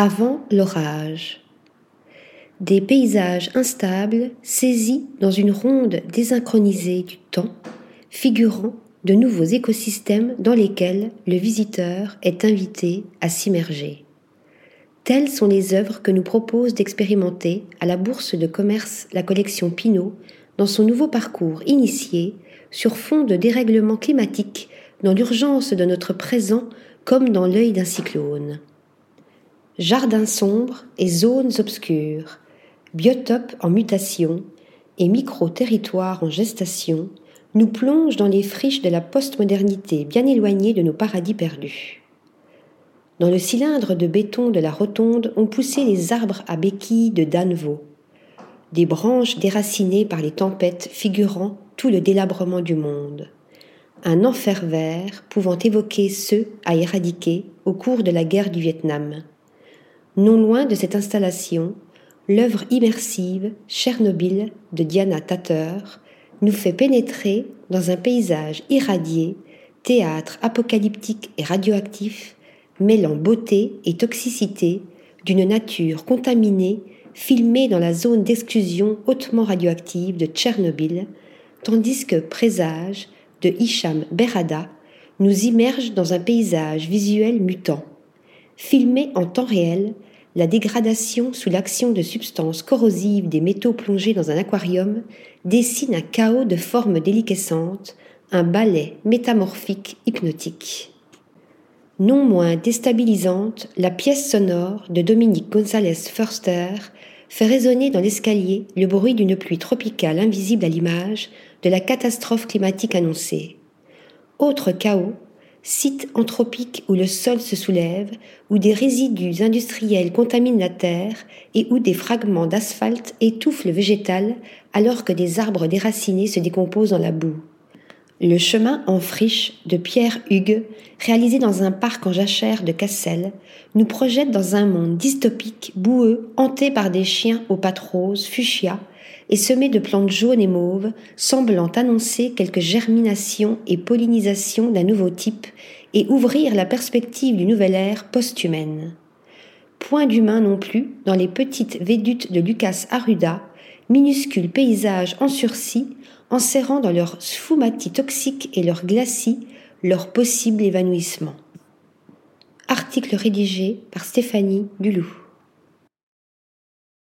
Avant l'orage. Des paysages instables saisis dans une ronde désynchronisée du temps, figurant de nouveaux écosystèmes dans lesquels le visiteur est invité à s'immerger. Telles sont les œuvres que nous propose d'expérimenter à la Bourse de commerce la collection Pinault dans son nouveau parcours initié sur fond de dérèglement climatique dans l'urgence de notre présent comme dans l'œil d'un cyclone. Jardins sombres et zones obscures, biotopes en mutation et micro-territoires en gestation nous plongent dans les friches de la postmodernité bien éloignées de nos paradis perdus. Dans le cylindre de béton de la rotonde ont poussé les arbres à béquilles de Danvaux, des branches déracinées par les tempêtes figurant tout le délabrement du monde un enfer vert pouvant évoquer ceux à éradiquer au cours de la guerre du Vietnam. Non loin de cette installation, l'œuvre immersive Tchernobyl de Diana Tatter nous fait pénétrer dans un paysage irradié, théâtre apocalyptique et radioactif, mêlant beauté et toxicité d'une nature contaminée filmée dans la zone d'exclusion hautement radioactive de Tchernobyl, tandis que Présage de Hicham Berada nous immerge dans un paysage visuel mutant. Filmé en temps réel, la dégradation sous l'action de substances corrosives des métaux plongés dans un aquarium dessine un chaos de formes déliquescentes, un ballet métamorphique hypnotique. Non moins déstabilisante, la pièce sonore de Dominique Gonzalez Förster fait résonner dans l'escalier le bruit d'une pluie tropicale invisible à l'image de la catastrophe climatique annoncée. Autre chaos, site anthropique où le sol se soulève, où des résidus industriels contaminent la terre et où des fragments d'asphalte étouffent le végétal alors que des arbres déracinés se décomposent dans la boue. Le chemin en friche de Pierre Hugues, réalisé dans un parc en jachère de Cassel, nous projette dans un monde dystopique, boueux, hanté par des chiens aux pattes roses, fuchsia, et semé de plantes jaunes et mauves, semblant annoncer quelque germination et pollinisation d'un nouveau type et ouvrir la perspective d'une nouvelle ère post-humaine. Point d'humain non plus dans les petites védutes de Lucas Arruda, minuscules paysages en sursis enserrant dans leur sfumatie toxique et leur glacis leur possible évanouissement. Article rédigé par Stéphanie Dulou.